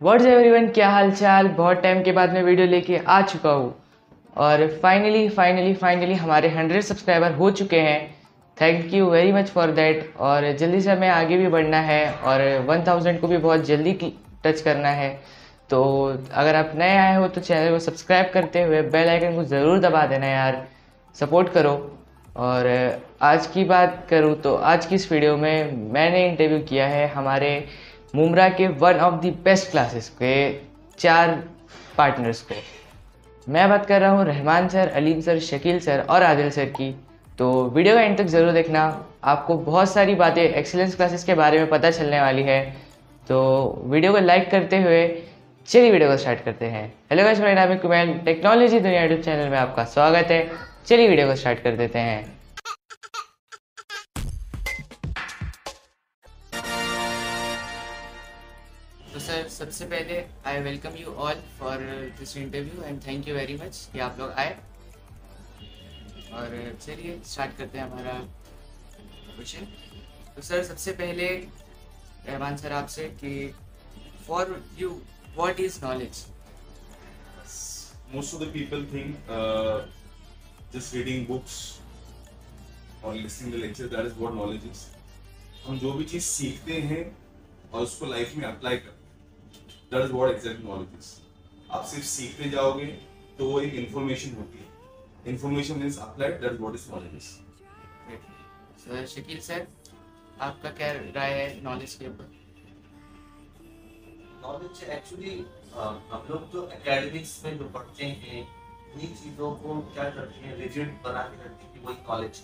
What's everyone क्या हाल चाल बहुत टाइम के बाद मैं वीडियो लेके आ चुका हूँ। और फाइनली फाइनली फाइनली हमारे हंड्रेड सब्सक्राइबर हो चुके हैं। Thank you very much for that और जल्दी से हमें आगे भी बढ़ना है और वन थाउज़ेंड को भी बहुत जल्दी टच करना है। तो अगर आप नए आए हो तो चैनल को सब्सक्राइब करते हुए बेल आइकन को ज़रूर दबा देना यार। सपोर्ट करो। और आज की बात करूँ तो आज की इस वीडियो में मैंने इंटरव्यू किया है हमारे मुमरा के one of the best classes के चार पार्टनर्स को। मैं बात कर रहा हूँ Rahman sir, Aleem sir, Shakeel sir और आदिल सर की। तो वीडियो का एंड तक ज़रूर देखना। आपको बहुत सारी बातें एक्सीलेंस क्लासेस के बारे में पता चलने वाली है। तो वीडियो को लाइक करते हुए चलिए वीडियो को स्टार्ट करते हैं। हेलो गाइस, मेरा नाम है कुमैन। टेक्नोलॉजी दुनिया यूट्यूब चैनल में आपका स्वागत है। चलिए वीडियो को स्टार्ट कर देते हैं। सबसे पहले I welcome you all for this interview and thank you very much कि आप लोग आए। और चलिए स्टार्ट करते हैं हमारा क्वेश्चन तो सर सबसे पहले रहमान सर आपसे कि for you what is knowledge most of the people think uh, just reading books or listening to lectures that is what हम जो भी चीज़ सीखते हैं और उसको लाइफ में अप्लाई करते हैं that is what exact knowledge is आप सिर्फ़ सीखने जाओगे तो वो एक इंफॉर्मेशन होती है। Information means applied that is what is knowledge is sir Shakeel sir आपका क्या राय है नॉलेज के ऊपर? नॉलेज एक्चुअली हम लोग जो एकेडमिक्स में जो पढ़ते हैं उन्हीं चीज़ों को क्या करते हैं रिजिड बना के रखते हैं कि वही नॉलेज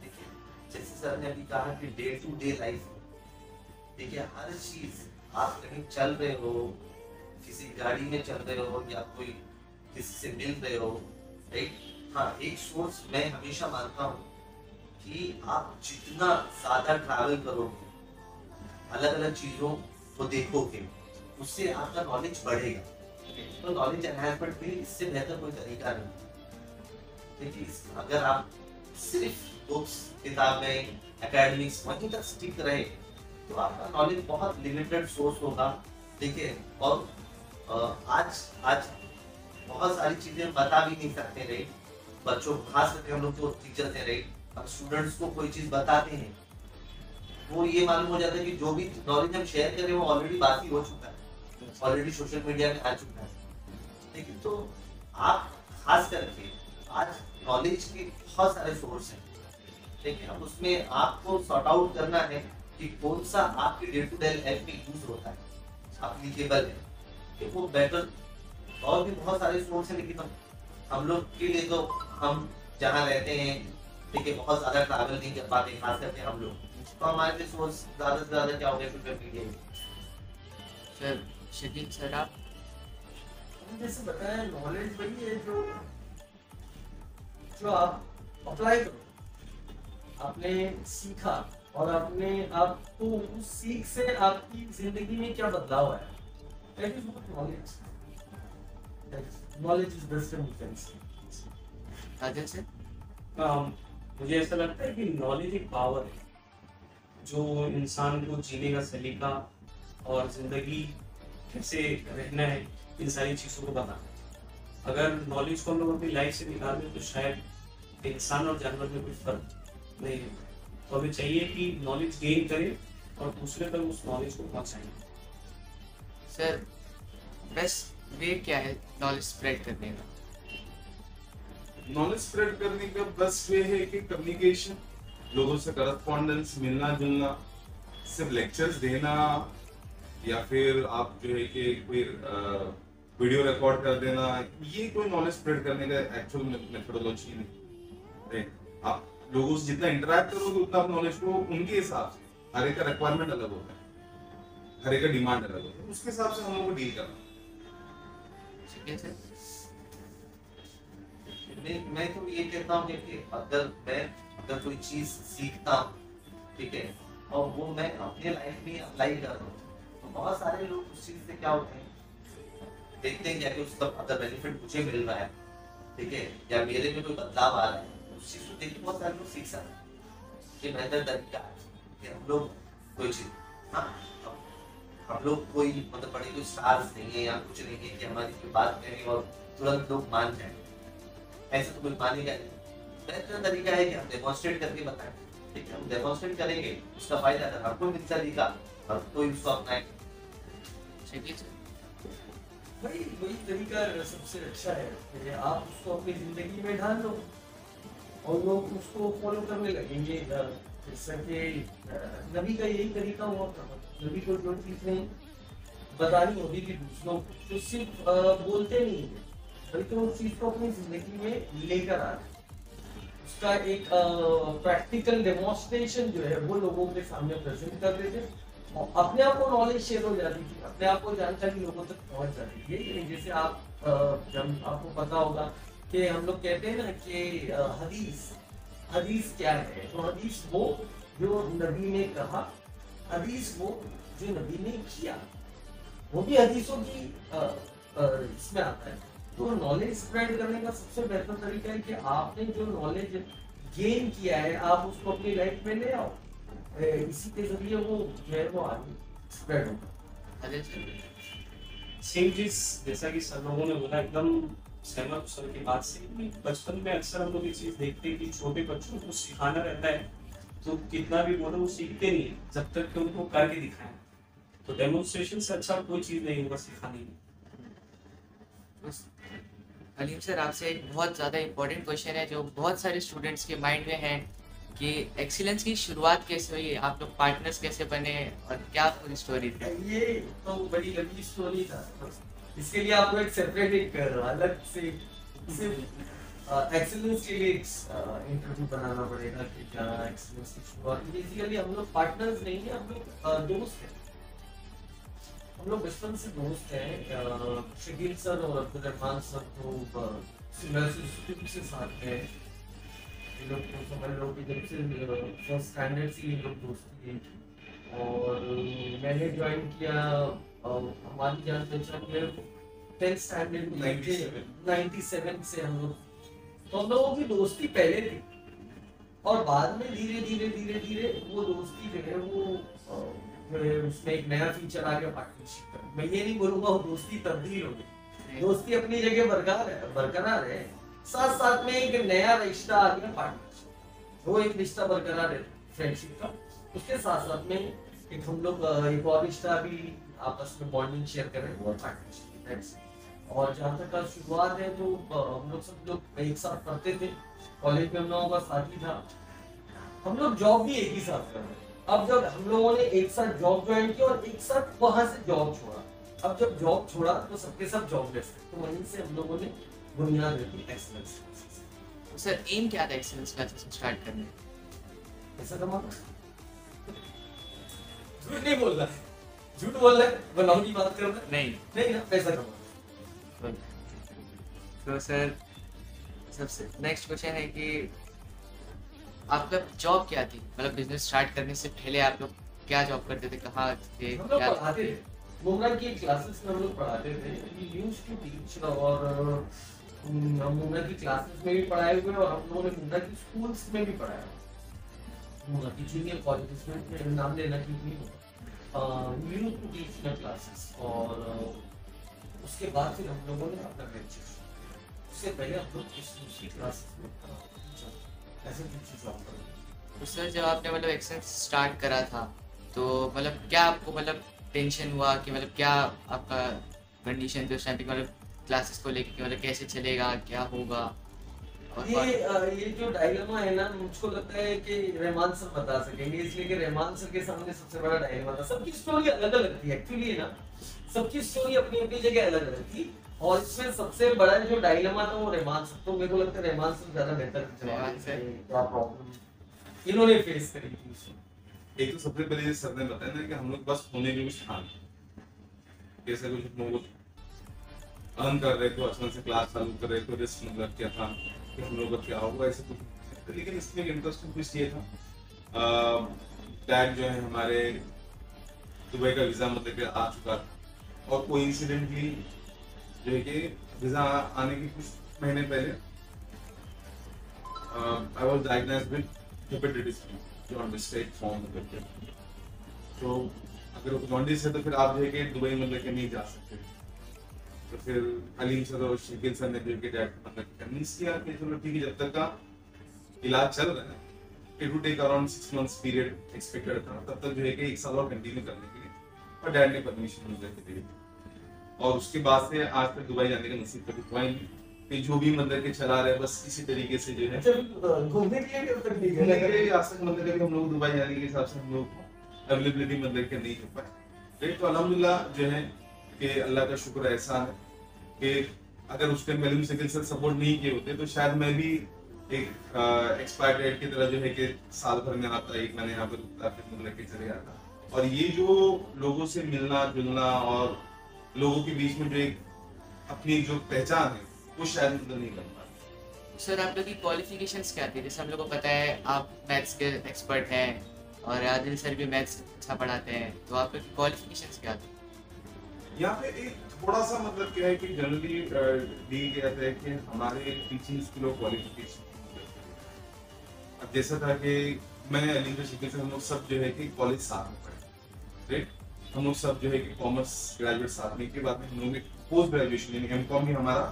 देखिए जैसे सर ने अभी कहा कि डे टू डे लाइफ देखिए हर चीज़ आप कहीं चल रहे हो, किसी गाड़ी में चल रहे हो या कोई किसी से मिल रहे हो राइट हाँ एक सोर्स मैं हमेशा मानता हूँ कि आप जितना ज़्यादा ट्रैवल करोगे अलग अलग चीज़ों को देखोगे, उससे आपका नॉलेज बढ़ेगा। तो नॉलेज एनहांसमेंट लिए इससे बेहतर कोई तरीका नहीं। देखिए अगर आप सिर्फ़ बुक्स किताबें एकेडमिक्स वहीं तक स्टिक रहे तो आपका नॉलेज बहुत लिमिटेड सोर्स होगा। ठीक है और आज आज बहुत सारी चीज़ें बता भी नहीं सकते रहे बच्चों, खास करके हम लोग जो टीचर्स हैं रहे हम स्टूडेंट्स को कोई चीज़ बताते हैं वो ये मालूम हो जाता है कि जो भी नॉलेज हम शेयर कर रहे हैं, वो ऑलरेडी बात ही हो चुका है। ऑलरेडी सोशल मीडिया में आ चुका है। लेकिन तो आप, खास करके, आज नॉलेज के बहुत सारे सोर्स हैं। लेकिन अब उसमें आपको सॉर्ट आउट करना है। कि कौन सा आपके डे टू डे लाइफ में यूज़ होता है? अप्लीकेबल है। कि वो बेटर और भी बहुत सारे सोर्स हैं लेकिन हम लोग के लिए तो हम जहाँ रहते हैं ठीक है बहुत ज़्यादा ट्रैवल नहीं कर पाते खास करके हम लोग। तो हमारे लिए सोर्स ज़्यादा से ज़्यादा क्या हो गया social media sir Shakeel sir आप? जैसे बताया नॉलेज वही है जो जो आप अप्लाई करो। आपने सीखा और आपने आपको उस सीख से आपकी ज़िंदगी में क्या बदलाव आया? That is what knowledge knowledge is best defence um, मुझे ऐसा लगता है कि नॉलेज एक पावर है जो इंसान को जीने का सलीका और ज़िंदगी कैसे रहना है इन सारी चीज़ों को बताना है। अगर नॉलेज को हम लोग अपनी लाइफ से निकाल दें तो शायद इंसान और जानवर में कोई फ़र्क नहीं है। तो हमें चाहिए कि नॉलेज गेन करें और दूसरे तक उस नॉलेज को पहुंचाएँ सर बेस्ट वे क्या है नॉलेज स्प्रेड करने का नॉलेज स्प्रेड करने का बेस्ट वे है कि कम्युनिकेशन लोगों से करस्पॉन्डेंस मिलना जुलना सिर्फ़ लेक्चर्स देना या फिर आप जो है कि कोई वीडियो रिकॉर्ड कर देना ये कोई नॉलेज स्प्रेड करने का एक्चुअल मेथोडोलॉजी नहीं right? आप लोगों से जितना इंटरेक्ट करोगे, उतना आप नॉलेज को उनके हिसाब से, हर एक का रिक्वायरमेंट अलग होता है। हर एक का डिमांड अलग होता है। उसके हिसाब से हम लोग को डील करना मैं तो ये कहता हूँ कि अगर मैं, अगर कोई चीज़ सीखता हूँ, ठीक है, और वो मैं अपने लाइफ में अप्लाई कर रहा हूँ तो बहुत सारे लोग उस चीज़ से क्या होते हैं, देखते हैं कि उसका अगर बेनिफिट मुझे मिल रहा है, ठीक है, या मेरे में कोई बदलाव आ रहा है। चीज़ को देख बहुत सारे लोग सीख सकते हैं। कि बेहतर तरीका है। कि हम लोग कोई चीज़ हाँ हम लोग कोई मतलब बड़े कोई स्टार्स नहीं है या कुछ नहीं है कि हमारी कोई बात करें और तुरंत लोग मान जाए। ऐसे तो कोई मानेगा नहीं। बेहतर तरीका है कि हम डेमोन्स्ट्रेट करके बताएँ। ठीक है हम डेमोन्स्ट्रेट करेंगे उसका फ़ायदा अगर हमको मिलता दिखा और कोई उसको अपनाए। वही वही तरीका सबसे अच्छा है आप उसको अपनी ज़िंदगी में ढाल लो। और लोग उसको फॉलो करने लगेंगे जैसा नबी का यही तरीका हुआ था। नबी को जो चीज़ें बतानी होगी कि दूसरों को तो सिर्फ़ बोलते नहीं है, बल्कि उस चीज़ को अपनी ज़िंदगी में लेकर आ रहे उसका एक प्रैक्टिकल डेमोन्स्ट्रेशन जो है, वो लोगों के सामने प्रेजेंट कर देते हैं और अपने आप को नॉलेज शेयर हो जाती थी, अपने आप को जानकारी लोगों तक पहुँच जाती थी। नहीं जैसे आप जब आपको पता होगा कि हम लोग कहते हैं ना कि हदीस हदीस क्या है? तो हदीस वो जो नबी ने कहा, हदीस वो जो नबी ने किया। वो भी हदीसों की इसमें आता है। तो नॉलेज स्प्रेड करने का सबसे बेहतर तरीका है कि आपने जो नॉलेज गेन किया है, आप उसको अपनी लाइफ में ले आओ। इसी के ज़रिए वो जो है वो आगे स्प्रेड होगा। सेम चीज़ जैसा कि सर लोगों ने बोला, एकदम सहमत सर की बात से बचपन में अक्सर हम लोग ये चीज़ देखते हैं कि छोटे बच्चों को सिखाना रहता है तो कितना भी बोलो वो सीखते नहीं है जब तक कि उनको करके दिखाएँ। तो डेमोन्स्ट्रेशन से अच्छा कोई चीज़ नहीं होगा सिखाने में अलीम सर आपसे एक बहुत ज़्यादा इम्पोर्टेंट क्वेश्चन है जो बहुत सारे स्टूडेंट्स के माइंड में है कि एक्सीलेंस की शुरुआत कैसे हुई आप लोग पार्टनर्स कैसे बने और क्या पूरी स्टोरी थी? ये तो बड़ी लंबी स्टोरी था। इसके लिए आपको एक सेपरेट एक अलग से, सिर्फ़ एक्सीलेंस के लिए इंटरव्यू बनाना पड़ेगा कि क्या एक्सीलेंस शुरुआत बेसिकली हम लोग पार्टनर्स नहीं है, हम लोग दोस्त हैं। हम लोग बचपन से दोस्त हैं शकील सर और अब्दुल रहमान सर तो इंस्टीट्यूट से साथ हैं। ये लोग तो समझ लो कि जब से फ़र्स्ट स्टैंडर्ड से ये लोग दोस्ती और मैंने ज्वाइन किया टेंथ स्टैंडर्ड 97 97 से हम लोग। तो हम लोगों की दोस्ती पहले थी। और बाद में धीरे धीरे धीरे धीरे वो दोस्ती जो है वो उसमें एक नया फीचर आ गया पार्टनरशिप मैं ये नहीं बोलूँगा वो दोस्ती तब्दील हो गई। दोस्ती अपनी जगह बरकरार है बरकरार है। साथ साथ में एक नया रिश्ता आ गया पार्टनरशिप वो एक रिश्ता बरकरार है फ्रेंडशिप का। उसके साथ साथ में एक हम लोग एक और रिश्ता भी आपस में बॉन्डिंग शेयर कर हैं। वो पार्टनरशिप और जहाँ तक का शुरुआत है तो हम लोग सब लोग एक साथ पढ़ते थे। कॉलेज में हम लोगों का साथी था। हम लोग जॉब भी एक ही साथ कर रहे अब जब हम लोगों ने एक साथ जॉब ज्वाइन की और एक साथ वहाँ से जॉब छोड़ा। अब जब जॉब छोड़ा तो सबके सब जॉब लेस थे। तो वहीं से हम लोगों ने बुनियाद रखी एक्सलेंस सर एम क्या था एक्सीलेंस क्लासेस स्टार्ट करने? ऐसा झूठ नहीं बोल रहा। है झूठ बोल रहा बनाओ की बात कर रहा नहीं। नहीं ना पैसा कमाना तो सर सबसे नेक्स्ट क्वेश्चन है कि आपका जॉब क्या थी? मतलब बिज़नेस स्टार्ट करने से पहले आप लोग क्या जॉब करते थे? कहाँ थे? हम लोग पढ़ाते थे। मुमरा की क्लासेस में हम लोग पढ़ाते थे। वी यूज्ड टू टीच और हम मुमरा की क्लासेस में भी पढ़ाए हुए और हम लोगों ने मुमरा की स्कूल्स में भी पढ़ाया। मुमरा की जूनियर कॉलेजेस में नाम लेना ठीक नहीं होगा यूज्ड टू इन क्लासेस और उसके बाद फिर हम लोगों ने अपना वेंचर उससे पहले हम लोग इस दूसरी क्लासेस में ऐसे टीचर जॉब कर तो सर, जब आपने मतलब एक्सेंस स्टार्ट करा था तो मतलब क्या आपको मतलब टेंशन हुआ कि मतलब क्या आपका कंडीशन थी उस टाइम पे मतलब क्लासेस को लेके मतलब कैसे चलेगा, क्या होगा? ये ये जो डायलेमा है ना मुझको लगता है कि रहमान सर बता सकेंगे इसलिए कि रहमान सर के सामने सबसे बड़ा डायलेमा था। सबकी स्टोरी अलग अलग थी एक्चुअली ना? सबकी स्टोरी अपनी अपनी जगह अलग अलग थी और इसमें सबसे बड़ा जो डायलेमा था वो रहमान सर। तो मेरे को लगता है रहमान सर ज़्यादा बेहतर जवाब इन्होंने फेस करी थी एक तो सबसे पहले सर ने बताया ना कि हम लोग बस होने के कुछ ठान जैसे कुछ अर्न कर रहे थे अचानक से क्लास चालू कर रहे थे रिस्क मतलब क्या था। क्या होगा, ऐसे कुछ लेकिन इसमें एक इंटरेस्टिंग कुछ ये था। डैड जो है हमारे दुबई का वीज़ा मतलब आ चुका था। और कोई इंसिडेंटली जो है कि वीज़ा आने के कुछ महीने पहले I was diagnosed with hepatitis jaundice state form करके तो अगर जॉन्डिस है तो फिर आप जो है कि दुबई मतलब के नहीं जा सकते। तो फिर अलीम सर और शकील सर ने जो है कि डैड को मतलब कन्विंस किया कि चलो ठीक है जब तक का इलाज चल रहा है। It would take around six months period expected था तब तक जो है कि एक साल और कंटिन्यू करने के लिए। और डैड ने परमिशन मतलब दी और उसके बाद से आज तक दुबई जाने का नसीब कभी हुआ ही नहीं। कि जो भी मंदिर के चला रहे बस इसी तरीके से जो है। अच्छा घूमने के लिए के आज तक मंदिर कभी हम लोग दुबई जाने के हिसाब से हम लोग अवेलेबिलिटी मंदिर के नहीं हो पाए। तो अल्हम्दुलिल्लाह जो है कि अल्लाह का शुक्र एहसान है कि अगर उस टाइम मैलूम सिकल से सपोर्ट नहीं किए होते तो शायद मैं भी एक एक्सपायर डेट की तरह जो है कि साल भर में आता, एक महीने यहाँ पर रुकता फिर मतलब के चले आता। और ये जो लोगों से मिलना, जुलना और लोगों के बीच में जो एक अपनी जो पहचान है, वो शायद मतलब नहीं कर सर, आप लोग की क्वालिफिकेशंस क्या थी? जैसे हम लोग को पता है, आप मैथ्स के एक्सपर्ट हैं और आदिल सर भी मैथ्स अच्छा पढ़ाते हैं तो आप लोग की क्वालिफिकेशंस क्या थी? यहाँ पे एक थोड़ा सा मतलब क्या है कि जनरली दी गया था कि हमारे टीचिंग स्किल क्वालिफिकेशन अब जैसा था कि मैं अली शिकिल से हम लोग सब जो है कि कॉलेज साथ में पढ़े। राइट हम लोग सब जो है कि कॉमर्स ग्रेजुएट साथ में के बाद में हम लोग पोस्ट ग्रेजुएशन यानी एम कॉम भी हमारा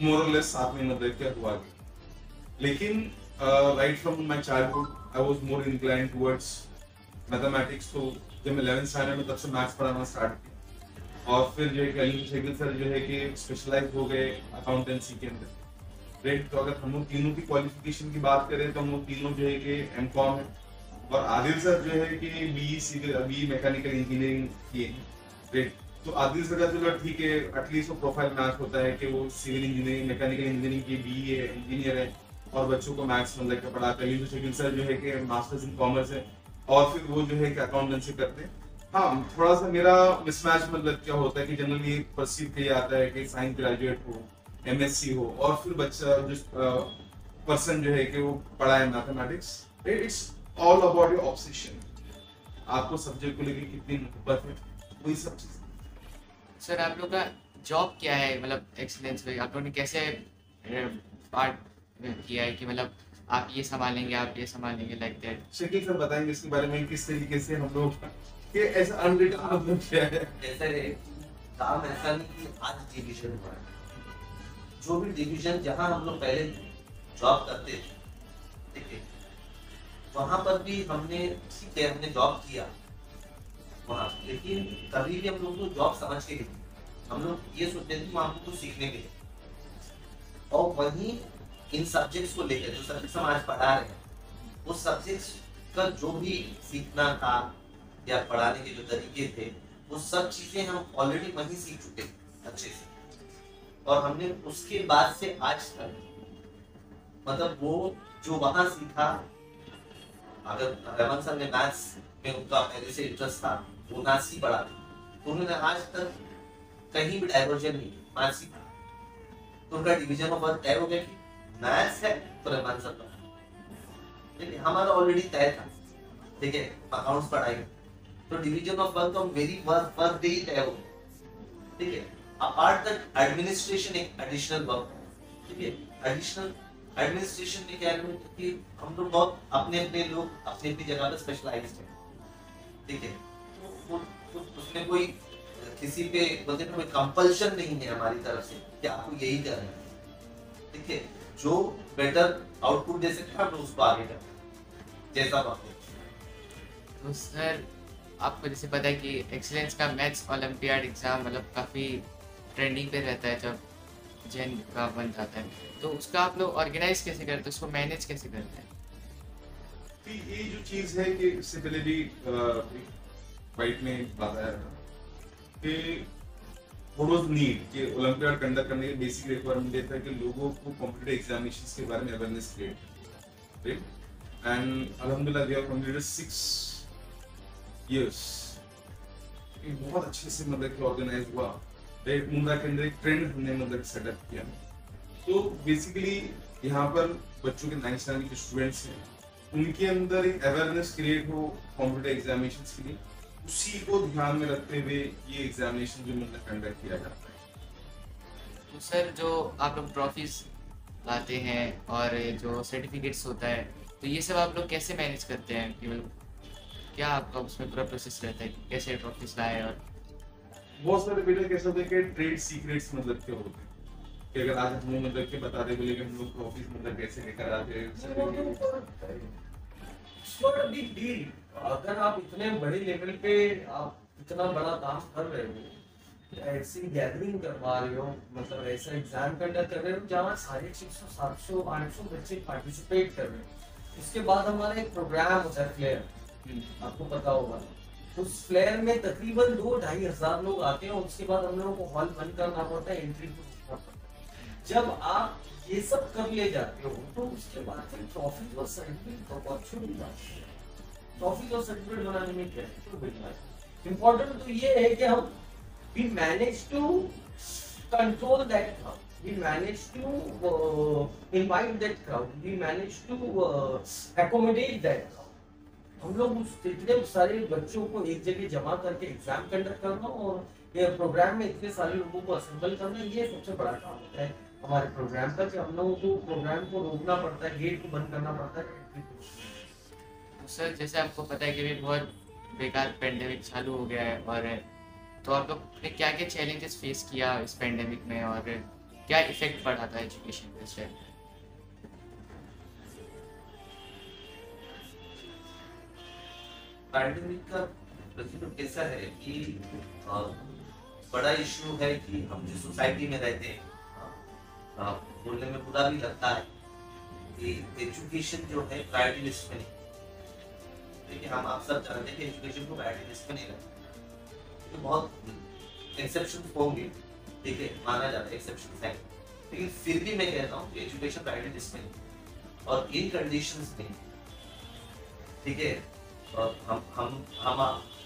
मोरलेस साथ में मतलब क्या हुआ गया लेकिन right from my childhood I was more incline towards mathematics तो जब मैं इलेवेंथ स्टैंडर्ड में तब से मैथ्स पढ़ाना स्टार्ट किया। और फिर जो है कि अली शेखिल सर जो है कि स्पेशलाइज हो गए अकाउंटेंसी के अंदर। राइट तो अगर हम लोग तीनों की क्वालिफिकेशन की बात करें तो हम लोग तीनों जो है कि एम कॉम है। और आदिल सर जो है कि B civil B mechanical engineering किए हैं। राइट तो आदिल सर का चलो ठीक है एटलीस्ट वो प्रोफ़ाइल मैच होता है कि वो सिविल इंजीनियरिंग मैकेनिकल इंजीनियरिंग की बी है इंजीनियर है, और बच्चों को मैथ्स मतलब पढ़ाते हैं। शेखिल सर जो है कि मास्टर्स इन कॉमर्स है, और फिर वो जो है कि अकाउंटेंसी करते हैं। हाँ थोड़ा सा मेरा मिसमैच मतलब क्या होता है कि जनरली परसीव किया जाता है कि साइंस ग्रेजुएट हो एमएससी हो और फिर बच्चा जिस पर्सन जो है कि वो पढ़ा है mathematics it's all about your obsession आपको सब्जेक्ट को लेकर कितनी मोहब्बत है वही सब चीज़। सर आप लोग का जॉब क्या है? मतलब एक्सीलेंस में आप लोगों ने कैसे पार्ट किया है कि मतलब आप ये संभालेंगे आप ये संभालेंगे लाइक दैट शकील सर बताएँगे इसके बारे में किस तरीके से हम लोग कि ऐसा अनरिटन मतलब क्या है। जैसे काम ऐसा नहीं कि आज डिवीज़न हुआ है। जो भी डिवीज़न जहाँ हम लोग पहले जॉब करते थे, ठीक है, वहाँ पर भी हमने ठीक है हमने जॉब किया। वहाँ, लेकिन कभी भी हम लोग को जॉब समझ के नहीं हम लोग ये सोचते थे वहाँ कुछ सीखने के लिए। और वहीं इन सब्जेक्ट्स को लेकर, जो सब्जेक्ट हम आज पढ़ा रहे हैं, उस सब्जेक्ट्स का जो भी सीखना था या पढ़ाने के जो तरीके थे, वो सब चीज़ें हम ऑलरेडी वहीं सीख चुके अच्छे से। और हमने उसके बाद से आज तक मतलब वो जो वहाँ सीखा, अगर रमन सर ने मैथ्स में उनका पहले से इंटरेस्ट था, वो मैथ्स ही पढ़ा। तो उन्होंने आज तक कहीं भी डाइवर्जन नहीं मैथ्स सीखा तो उनका डिवीज़न ऑफ़ वर्क तय हो गया कि मैथ्स है तो रमन सर पढ़ा। हमारा ऑलरेडी तय था। ठीक है अकाउंट्स पढ़ाएँगे तो डिवीज़न ऑफ़ वर्क तो मेरी वर्क वर्क डे ही तय हो ठीक है? अपार्ट दैट एडमिनिस्ट्रेशन एक एडिशनल वर्क ठीक है? एडिशनल एडमिनिस्ट्रेशन में क्या है कि हम लोग बहुत अपने अपने लोग अपनी अपनी जगह पर स्पेशलाइज्ड हैं। ठीक है? तो उसमें कोई, किसी पे बोलते कोई कंपल्शन नहीं है हमारी तरफ़ से कि आपको यही करना है। ठीक है? जो बेटर आउटपुट दे सकते हैं, हम उसको आगे करते हैं। जैसा वक्त है। तो सर आपको जैसे पता है कि एक्सीलेंस का मैथ्स ओलंपियाड एग्ज़ाम मतलब काफ़ी ट्रेंडिंग पे रहता है जब जैन का बन जाता है। तो उसका आप लोग ऑर्गेनाइज कैसे करते हैं? उसको मैनेज कैसे करते हैं? ये जो चीज़ है कि इससे पहले भी फाइट में बताया था कि was कि ओलंपियाड कंडक्ट करने के बेसिक रिक्वायरमेंट ये था कि लोगों को कॉम्पिटेटिव एग्जामिनेशंस के बारे में अवेयरनेस क्रिएट एंड अल्हम्दुलिल्लाह वी हैव कंप्लीटेड 6 इयर्स ये बहुत अच्छे से मतलब कि ऑर्गेनाइज हुआ। मुंबई के अंदर एक ट्रेंड हमने मतलब सेटअप किया। तो बेसिकली यहाँ पर बच्चों के नाइन्थ स्टैंडर्ड के स्टूडेंट्स हैं उनके अंदर एक अवेयरनेस क्रिएट हो कॉम्पिटेटिव एग्जामिनेशन के लिए उसी को ध्यान में रखते हुए ये एग्जामिनेशन जो मतलब कंडक्ट किया जाता है। तो सर जो आप लोग ट्रॉफीज लाते हैं और जो सर्टिफिकेट्स होता है तो ये सब आप लोग कैसे मैनेज करते हैं? कि मतलब क्या आपका उसमें पूरा प्रोसेस रहता है कैसे ट्रॉफीज लाए और बहुत सारे बेटे कैसे होते हैं कि ट्रेड सीक्रेट्स मतलब के होते हैं कि अगर आज हम लोग मतलब के बता दे बोले कि हम लोग ट्रॉफीज मतलब कैसे लेकर आते हैं It's not a big deal. अगर आप इतने बड़े लेवल पे आप इतना बड़ा काम कर रहे हो ऐसी गैदरिंग करवा रहे हो मतलब ऐसा एग्ज़ाम कंडक्ट कर रहे हो जहाँ साढ़े छह सौ सात सौ आठ सौ बच्चे पार्टिसिपेट कर रहे हैं उसके बाद हमारा एक प्रोग्राम होता है फ्लेयर आपको पता होगा उस फ्लेयर में तकरीबन दो ढाई हज़ार लोग आते हैं उसके बाद हम लोगों को हॉल बंद करना पड़ता है एंट्री को जब आप ये सब कर ले जाते हो तो उसके बाद फिर ट्रॉफी और सर्टिफिकेट है ट्रॉफी और सर्टिफिकेट बनाने में क्या इम्पोर्टेंट तो ये है कि हम we manage to control that crowd. We managed to uh, invite that crowd. We managed to uh, accommodate that crowd. हम लोग उस इतने सारे बच्चों को एक जगह जमा करके एग्ज़ाम कंडक्ट करना और ये प्रोग्राम में इतने सारे लोगों को असेंबल करना, ये सबसे बड़ा काम होता है। हमारे प्रोग्राम का कि हम लोगों को प्रोग्राम को रोकना पड़ता है गेट को बंद करना पड़ता है। तो सर, जैसे आपको पता है कि अभी बहुत बेकार पेंडेमिक चालू हो गया है और तो आप लोग ने क्या क्या चैलेंजेस फेस किया इस पेंडेमिक में और क्या इफ़ेक्ट पड़ा था एजुकेशन पे पैंडेमिक का प्रतिबंध कैसा है कि बड़ा इशू है कि हम जो सोसाइटी में रहते हैं बोलने में बुरा भी लगता है कि एजुकेशन जो है प्रायोरिटी लिस्ट में नहीं देखिए, हम आप सब जानते हैं कि एजुकेशन को प्रायोरिटी लिस्ट में नहीं रखते तो बहुत एक्सेप्शन होंगे। ठीक है माना जाता है एक्सेप्शन है। लेकिन फिर भी मैं कहता हूँ कि एजुकेशन प्रायोरिटी लिस्ट में नहीं और इन कंडीशंस में ठीक है और हम हम हम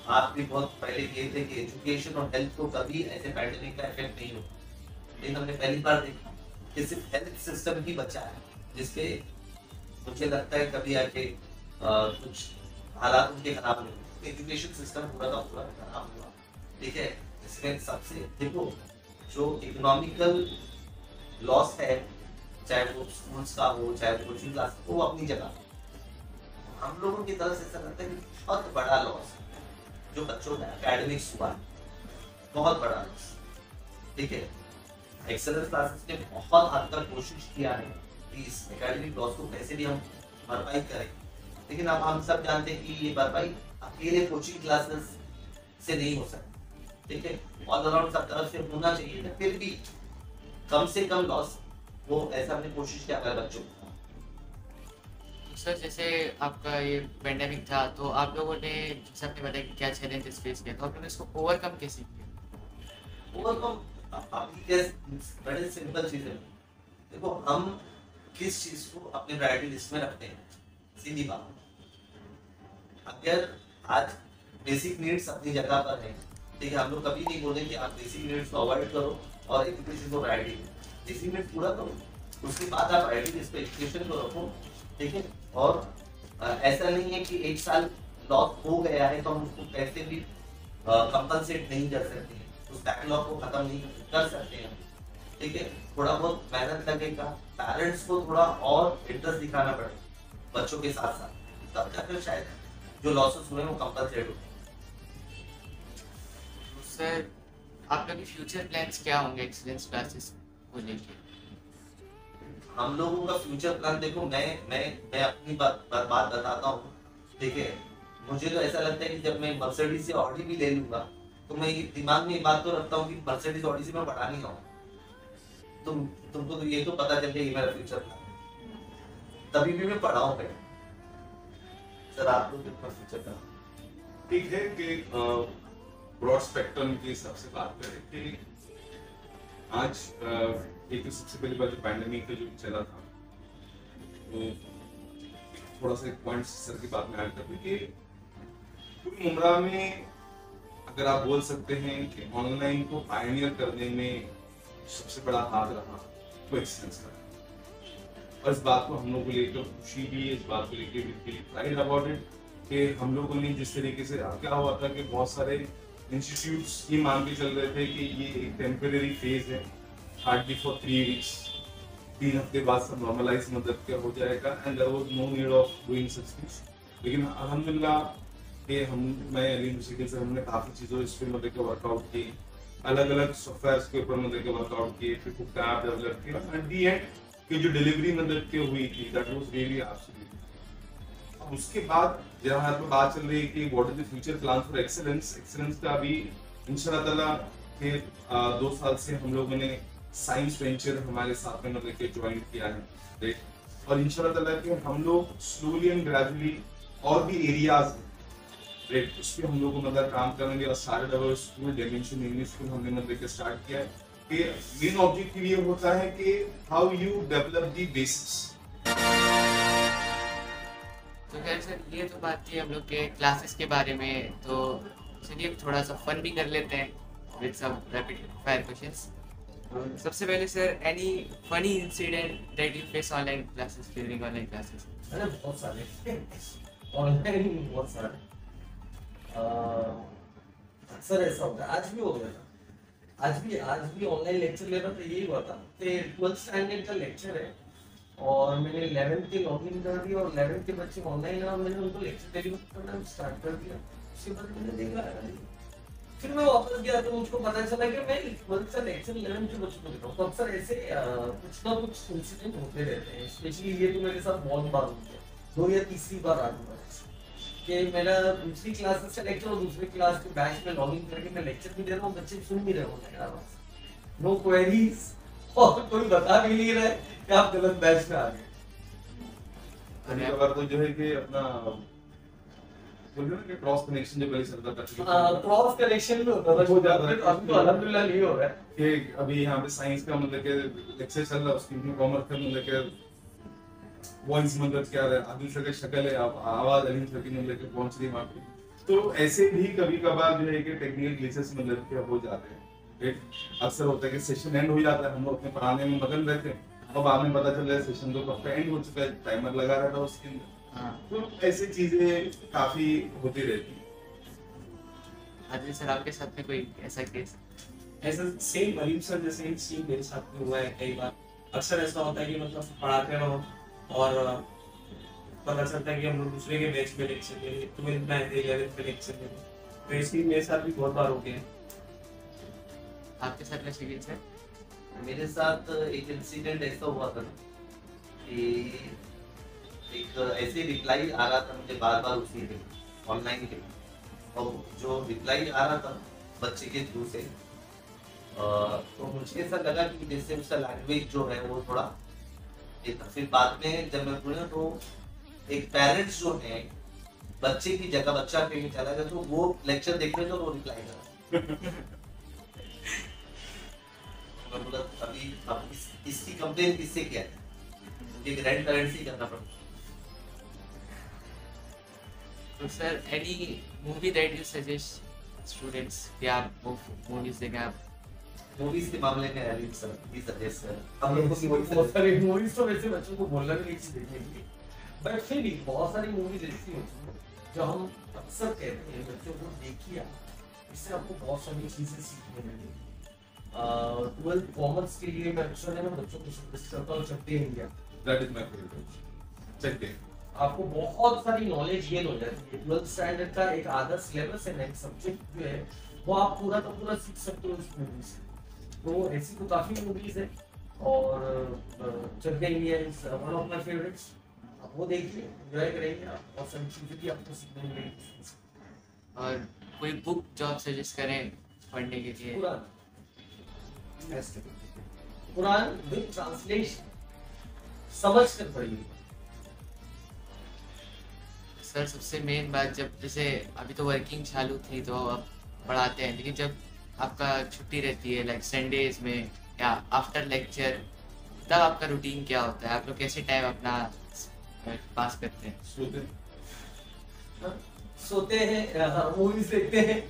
आप भी बहुत पहले किए थे कि एजुकेशन और हेल्थ को कभी ऐसे पैंडेमिक का इफ़ेक्ट नहीं हो लेकिन हमने पहली बार देखा कि सिर्फ़ हेल्थ सिस्टम ही बचा है जिसपे मुझे लगता है कभी आके कुछ हालात उनके खराब नहीं एजुकेशन सिस्टम पूरा का पूरा खराब हुआ। ठीक है? इसमें सबसे देखो जो इकोनॉमिकल लॉस है, चाहे वो स्कूल्स का हो, चाहे कोचिंग क्लास वो अपनी जगह। हम लोगों की तरफ़ से ऐसा लगता है कि बहुत बड़ा लॉस जो बच्चों का एकेडमिक्स हुआ, बहुत बड़ा लॉस ठीक है? एक्सेलेंस क्लासेस ने बहुत हद तक कोशिश किया है कि इस एकेडमिक लॉस को कैसे भी हम भरपाई करें। लेकिन अब हम सब जानते हैं कि ये भरपाई अकेले कोचिंग क्लासेस से नहीं हो सकती। ठीक है? ऑल अराउंड सब तरफ़ से होना चाहिए फिर भी कम से कम लॉस वो ऐसा हमने कोशिश किया अगर बच्चों को। सर, जैसे आपका ये पेंडेमिक था तो आप लोगों ने आपने बताया कि क्या चैलेंजेस फेस किया तो आप लोगों इसको ओवरकम कैसे किया? ओवरकम अभी कैसे बड़े सिंपल चीज़ है। देखो, हम किस चीज़ को अपने प्रायोरिटी लिस्ट में रखते हैं? सीधी बात। अगर आज बेसिक नीड्स अपनी जगह पर है, ठीक है, हम लोग कभी नहीं बोले कि आप बेसिक नीड्स को अवॉइड करो और एक एजुकेशन को प्रायोरिटी बेसिक नीड्स पूरा करो, उसके बाद आप प्रायोरिटी लिस्ट पे एजुकेशन को रखो, ठीक है? और ऐसा नहीं है कि एक साल लॉस हो गया है तो हम उसको कैसे भी कंपनसेट नहीं कर सकते उस बैकलॉग को खत्म नहीं कर सकते हैं। ठीक है? थोड़ा बहुत मेहनत लगेगा। पेरेंट्स को थोड़ा और इंटरेस्ट दिखाना पड़ेगा बच्चों के साथ साथ। तब जाकर शायद जो लॉसेस हुए वो कंपनसेट हो। तो सर आप फ्यूचर प्लान्स क्या होंगे एक्सीलेंस क्लासेस को लेके? हम लोगों का फ्यूचर प्लान देखो मैं मैं मैं अपनी बात बात, बात बताता हूँ। ठीक है? मुझे तो ऐसा लगता है कि जब मैं मर्सिडीज से ऑडी भी ले लूँगा तो मैं दिमाग में ये बात तो रखता हूँ कि मर्सिडीज ऑडी से मैं बढ़ा नहीं आऊँ तुम तुमको तो ये तो पता चल गया मेरा फ्यूचर प्लान तभी भी मैं पढ़ा हूँ सर आप लोग कितना फ्यूचर प्लान ठीक है कि ब्रॉड स्पेक्ट्रम के हिसाब से बात करें कि आज अ, एक तो सबसे पहली बात पैंडेमिक का जो चला था, वो थोड़ा सा एक पॉइंट सर की बात में ऐड कर दूँ कि पूरी उम्र में अगर आप बोल सकते हैं कि ऑनलाइन को पायनियर करने में सबसे बड़ा हाथ रहा वो एक्सीलेंस का और इस बात को हम लोग को लेकर खुशी भी है, इस बात को लेकर बिल्कुल प्राइड अबाउट इट कि हम लोगों ने जिस तरीके से क्या हुआ था कि बहुत सारे इंस्टीट्यूट्स ये मान के चल रहे थे कि ये एक टेम्परेरी फ़ेज़ है। हार्डली फॉर थ्री वीक्स तीन हफ़्ते बाद सब नॉर्मलाइज मतलब क्या हो जाएगा and there was no need of doing such things लेकिन अल्हम्दुलिल्लाह कि हम, मैं अली मुशिकिल से हमने काफ़ी चीज़ों इस पे मतलब के वर्कआउट की अलग अलग सॉफ्टवेयर के ऊपर मतलब के वर्कआउट किए फिर खुद का ऐप डेवलप किया एट दी एंड की जो डिलीवरी मतलब के हुई थी दैट वाज रियली एब्सोल्यूट उसके बाद, जहाँ पे बात चल रही है कि what is the future plan for excellence excellence का अभी इंशाल्लाह ताला के दो साल से हम लोगों ने साइंस वेंचर हमारे साथ में मतलब के ज्वाइन किया है। और इंशाल्लाह के हम लोग स्लोली एंड ग्रेजुअली और भी एरियाज़ राइट उस पर हम लोग मतलब काम करेंगे और सारे double school dimension English school हमने मतलब के स्टार्ट किया है कि मेन ऑब्जेक्टिव ये होता है कि how you develop the basis तो खैर सर, ये तो बात थी हम लोग के क्लासेस के बारे में तो चलिए थोड़ा सा फन भी कर लेते हैं with some rapid fire questions सबसे पहले sir any funny incident that you face online classes during online classes अरे बहुत सारे। ऑनलाइन बहुत सारे। अक्सर ऐसा होता है। आज भी हो गया था। आज भी आज भी ऑनलाइन लेक्चर ले रहा था यही हुआ था। ट्वेल्थ स्टैंडर्ड का लेक्चर है और मैंने इलेवेंथ के लॉग इन कर दिया और इलेवेंथ के बच्चे ऑनलाइन और मैंने उनको लेक्चर डिलीवर करना स्टार्ट कर दिया। उसके बाद मैंने देखा फिर मैं वापस गया तो मुझको पता चला कि मैं ट्वेल्थ का लेक्चर इलेवेंथ के बच्चों को देता हूँ। तो अक्सर ऐसे कुछ ना कुछ इंसिडेंट होते रहते हैं। स्पेशली ये तो मेरे साथ बहुत बार हो। गया दो या तीसरी बार आ गया कि मेरा दूसरी क्लास से लेक्चर और दूसरी क्लास के बैच में लॉगिन करके मैं लेक्चर भी दे रहा हूँ, बच्चे सुन भी रहे होंगे नो क्वेरीज और कोई बता भी नहीं रहा है कि आप गलत बैच में आ गए। कभार तो जो है कि अपना क्रॉस कनेक्शन जो पहले चलता था हाँ क्रॉस कनेक्शन में होता था हो। तो अल्हम्दुलिल्लाह नहीं हो रहा है। कि अभी यहाँ पे साइंस का मतलब के लेक्चर चल रहा है उसकी में कॉमर्स का मतलब के वॉइस मतलब क्या है। आदिल सर की शक्ल है आप आवाज़ अली सर की मतलब के पहुँच रही वहाँ पे। तो ऐसे भी कभी कभार जो है कि टेक्निकल ग्लिचेस मतलब के हो जाते हैं। एक अक्सर होता है कि सेशन एंड हो जाता है हम लोग अपने पढ़ाने में मगन रहते हैं। और बाद में पता चल रहा है सेशन तो कब एंड हो चुका है टाइमर लगा रहता है उसके अंदर। तो ऐसी चीज़ें काफ़ी होती रहती हैं। आदिल सर आपके साथ में कोई ऐसा केस? ऐसा सेम अलीम सर जैसे ही सीन मेरे साथ में हुआ है कई बार। अक्सर ऐसा होता है कि मतलब पढ़ाते रहो और पता चलता है कि हम लोग दूसरे के बैच में लेक्चर ले रहे ट्वेल्थ में आए इलेवेंथ में लेक्चर ले रहे तो इसी मेरे साथ भी बहुत बार हो गया है। आपके साथ में शिविर सर मेरे साथ एक इंसिडेंट ऐसा हुआ था कि एक ऐसे रिप्लाई आ रहा था मुझे बार बार उसी पे ऑनलाइन पे और जो रिप्लाई आ रहा था बच्चे के थ्रू से तो मुझे ऐसा लगा कि जैसे उसका लैंग्वेज जो है वो थोड़ा ये था फिर बाद में जब मैं पढ़ा तो एक पेरेंट्स जो है बच्चे की जगह बच्चा कहीं चला गया तो वो लेक्चर देख रहे थे वो रिप्लाई करा मैं बोला अभी अब इस, इसकी कंप्लेन किससे किया है? मुझे ग्रैंड पेरेंट्स ही करना पड़ता तो sir any movie that you suggest students कि आप वो मूवीज़ देखें आप मूवीज़ के मामले में अली सर भी सजेस्ट कर हम लोगों की वही बहुत सारी मूवीज़ तो वैसे बच्चों को बोलना भी नहीं चाहिए देखने के लिए। बट फिर भी बहुत सारी मूवीज़ ऐसी होती हैं जो हम अक्सर कहते हैं बच्चों को देखिए आप। इससे आपको बहुत सारी चीज़ें सीखने मिलेंगी। ट्वेल्थ कॉमर्स के लिए मैं अक्सर है ना बच्चों को सजेस्ट करता हूँ Chak De India. That is my favourite चलते हैं। आपको बहुत सारी नॉलेज गेन हो जाती है। ट्वेल्थ स्टैंडर्ड का एक आधा सिलेबस है नेक्स्ट सब्जेक्ट जो है वो आप पूरा का पूरा सीख सकते हो उस मूवी से। तो ऐसी तो काफ़ी मूवीज़ है। और is one of my favourites आप वो देखिए एंजॉय करेंगे आप। बहुत सारी चीज़ें भी आपको सीखने मिलेंगी। और कोई बुक जो आप सजेस्ट करें पढ़ने के लिए? कुरान कुरान विद ट्रांसलेशन समझ कर पढ़िए। सर सबसे मेन बात जब जैसे अभी तो वर्किंग चालू थी तो आप पढ़ाते हैं लेकिन जब आपका छुट्टी रहती है लाइक संडेज में या आफ्टर लेक्चर तब आपका रूटीन क्या होता है? आप लोग कैसे टाइम अपना पास करते हैं? सोते हैं। सोते हैं मूवीज़ देखते हैं।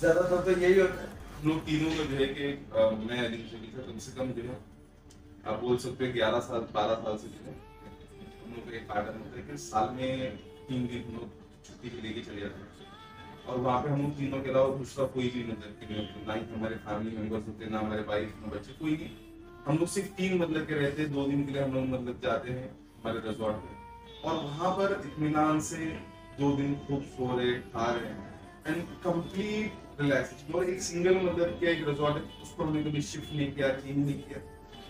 ज़्यादातर तो यही होता है। हम लोग तीनों का जो है कि मैं कम से कम जो है आप बोल सकते हो ग्यारह साल बारह साल से जो है हम लोग का एक पैटर्न होता है कि साल में तीन दिन हम लोग छुट्टी पे लेके चले जाते हैं। और वहाँ पे हम लोग तीनों के अलावा दूसरा कोई भी मतलब कि ना ही हमारे फैमिली मेंबर्स होते, ना हमारे वाइफ ना बच्चे, कोई नहीं हम लोग सिर्फ़ तीन मतलब के रहते हैं, दो दिन के लिए हम लोग मतलब जाते हैं, हमारे रिजॉर्ट पे और वहाँ पर इतमान से दो दिन खूब सो रहे, खा रहे एंड कंप्लीट रिलैक्सेशन और एक सिंगल मतलब क्या एक रिजॉर्ट है, उसको हमने कभी शिफ्ट नहीं किया चेंज नहीं किया।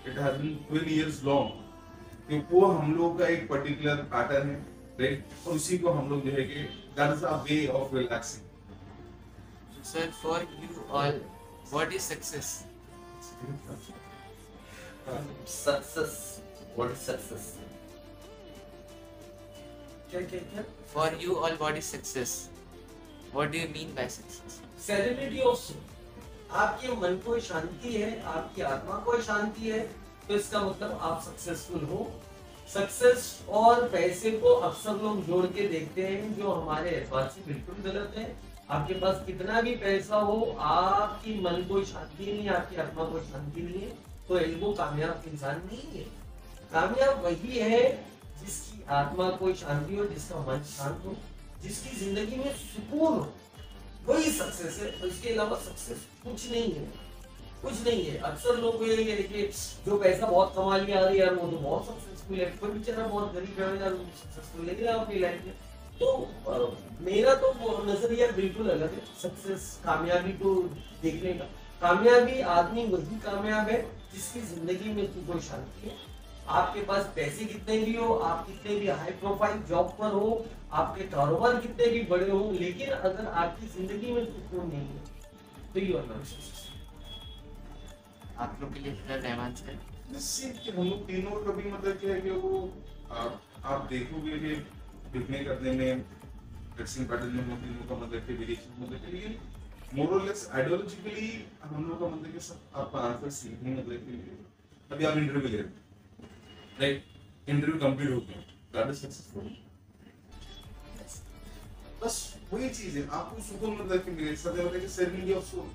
It has been 12 years long कि वो हम लोग का एक पर्टिकुलर पैटर्न है राइट और उसी को हम लोग जो है कि that is a way of relaxing Sir, for you all, what is success? Success what is success क्या क्या क्या For you all, what is success? What do you mean by success? Serenity of soul आपके मन को शांति है आपकी आत्मा को शांति है तो इसका मतलब आप सक्सेसफुल हो। सक्सेस और पैसे को अक्सर लोग जोड़ के देखते हैं जो हमारे से बिल्कुल गलत है। आपके पास कितना भी पैसा हो, आपकी मन को शांति नहीं आपकी आत्मा को शांति नहीं है तो वो कामयाब इंसान नहीं है। कामयाब वही है जिसकी आत्मा को शांति हो, जिसका मन शांत हो, जिसकी ज़िंदगी में सुकून हो। वही सक्सेस है। उसके अलावा सक्सेस कुछ नहीं है। कुछ नहीं है। अक्सर लोग ये कि जो पैसा बहुत कमा लिया अरे यार, वो तो बहुत सक्सेसफुल है। कोई बेचारा बहुत गरीब है यार सक्सेसफुल लेकिन अपनी लाइफ में तो मेरा तो नज़रिया बिल्कुल अलग है। सक्सेस कामयाबी को देखने का कामयाबी आदमी वही कामयाब है जिसकी ज़िंदगी में सुकून शांति है। आपके पास पैसे कितने भी हो, आप कितने भी हाई प्रोफ़ाइल जॉब पर हो, आपके कारोबार कितने भी बड़े हो, लेकिन अगर आपकी ज़िंदगी में सुकून नहीं है तो यू आप लोग के लिए फ़िलहाल रहमान सर कि। हम लोग तीनों कभी मतलब क्या है कि वो आप, आप देखोगे कि बिकने करने में ड्रेसिंग पैटर्न में हम तीनों का मतलब कि वेरिएशन मतलब कि लेकिन मोर लेस आइडियोलॉजिकली हम लोग का मतलब कि सब आपका आंसर सीखने मतलब कि अभी आप इंटरव्यू ले रहे हो। राइट इंटरव्यू कंप्लीट हो गया। दैट इज़ सक्सेसफुल बस वही चीज़ है। आपको सुकून मतलब कि मेरे साथ मतलब कि सेरेनिटी ऑफ़ सोल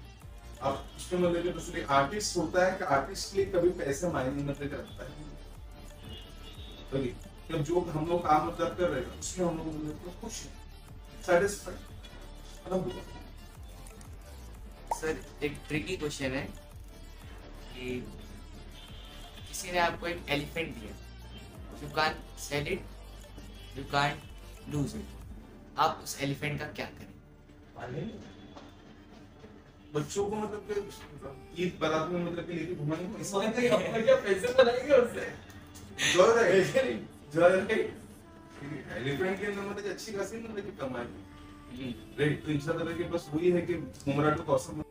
उसमें मतलब आर्टिस्ट होता है कि आर्टिस्ट के लिए कभी पैसे मायने मतलब रखता है। ओके जब जो हम लोग काम मतलब कर रहे हैं उसमें हम लोग मतलब कि खुश हैं सेटिस्फाइड अलहमदुलिल्लाह सर एक ट्रिकी क्वेश्चन है कि किसी ने आपको एक एलिफेंट दिया। You can sell it you can lose it आप उस एलिफेंट का क्या करें? बच्चों को मतलब के ईद बारात में मतलब कि लेके घुमाने को इसमें तो अपने क्या पैसे बनाएँगे उससे जो है जो है एलिफेंट के अंदर मतलब कि अच्छी खासी मतलब कि कमाई। राइट तो इंशाल्लाह के बस वही है कि मुमरा टू कौसम